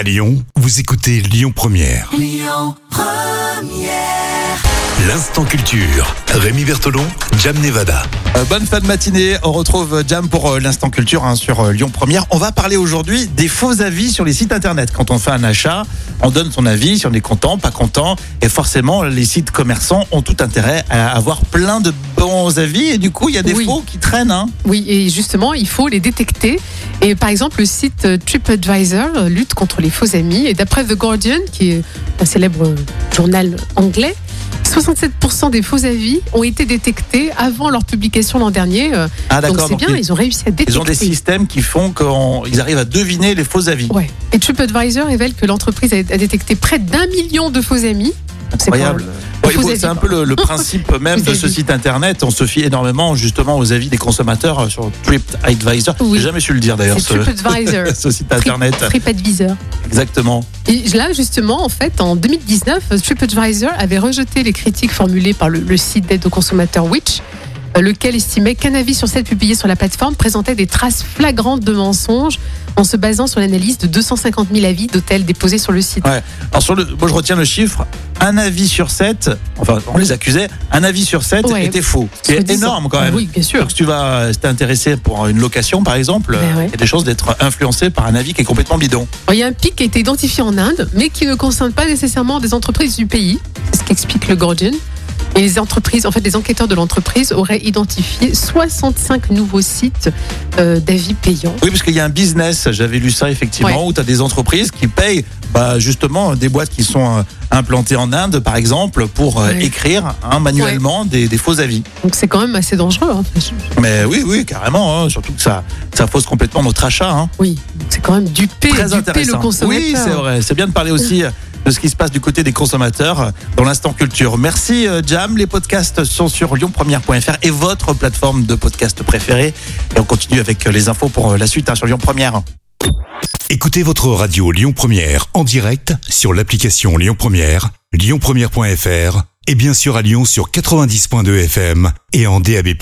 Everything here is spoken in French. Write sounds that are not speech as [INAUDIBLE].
À Lyon, vous écoutez Lyon Première. L'instant culture. Rémi Bertolon, Jam Nevada. Euh, bonne fin de matinée. On retrouve Jam pour euh, l'instant culture hein, sur euh, Lyon Première. On va parler aujourd'hui des faux avis sur les sites internet. Quand on fait un achat, on donne son avis si on est content, pas content. Et forcément, les sites commerçants ont tout intérêt à avoir plein de bons avis. Et du coup, il y a des Oui. faux qui traînent. Hein. Oui, et justement, il faut les détecter. Et par exemple, le site euh, TripAdvisor euh, lutte contre les faux amis. Et d'après The Guardian, qui est un célèbre euh, journal anglais, 67% des faux avis ont été détectés avant leur publication l'an dernier. Euh, Ah Donc d'accord. c'est bien, ils, ils ont réussi à détecter. ils ont des systèmes qui font qu'ils arrivent à deviner les faux avis. Ouais. Et TripAdvisor révèle que l'entreprise a a détecté près d'un million de faux amis. C'est Incroyable. c'est un peu le, le [LAUGHS] principe même de ce site internet. On se fie énormément justement aux avis des consommateurs euh, sur TripAdvisor. Oui. J'ai jamais su le dire d'ailleurs. Ce, TripAdvisor. [LAUGHS] ce site internet. Trip- TripAdvisor. Exactement. Et là, justement, en fait, en 2019, TripAdvisor avait rejeté les critiques formulées par le, le site d'aide aux consommateurs Which, lequel estimait qu'un avis sur 7 publié sur la plateforme présentait des traces flagrantes de mensonges en se basant sur l'analyse de 250 000 avis d'hôtels déposés sur le site. Ouais. Alors sur le, moi je retiens le chiffre. Un avis sur 7, enfin on les accusait, un avis sur 7 Ouais. était faux. C'est énorme quand même. Oui, bien sûr. Donc si tu vas euh, t'intéresser pour une location par exemple, Ben ouais. il y a des chances d'être influencé par un avis qui est complètement bidon. Alors, Il y a un pic qui a été identifié en Inde, mais qui ne concerne pas nécessairement des entreprises du pays. C'est ce qu'explique le Guardian. Et les entreprises, en fait, les enquêteurs de l'entreprise auraient identifié 65 nouveaux sites euh, d'avis payants. Oui, parce qu'il y a un business, j'avais lu ça effectivement, Ouais. où tu as des entreprises qui payent bah, justement des boîtes qui sont euh, implantées en Inde par exemple pour euh, Ouais. écrire hein, manuellement des, des faux avis. Donc c'est quand même assez dangereux. hein. Mais oui, oui, carrément, hein, surtout que ça, ça fausse complètement notre achat. Oui, c'est quand même duper, Très duper le consommateur. Oui, c'est vrai. C'est bien de parler aussi de ce qui se passe du côté des consommateurs dans l'instant culture. Merci euh, Jam. Les podcasts sont sur lyonpremière.fr et votre plateforme de podcast préférée. Et on continue avec euh, les infos pour euh, la suite hein, sur Lyon Première. Écoutez votre radio Lyon Première en direct sur l'application Lyon Première, lyonpremière.fr et bien sûr à Lyon sur 90.2 FM et en DAB+.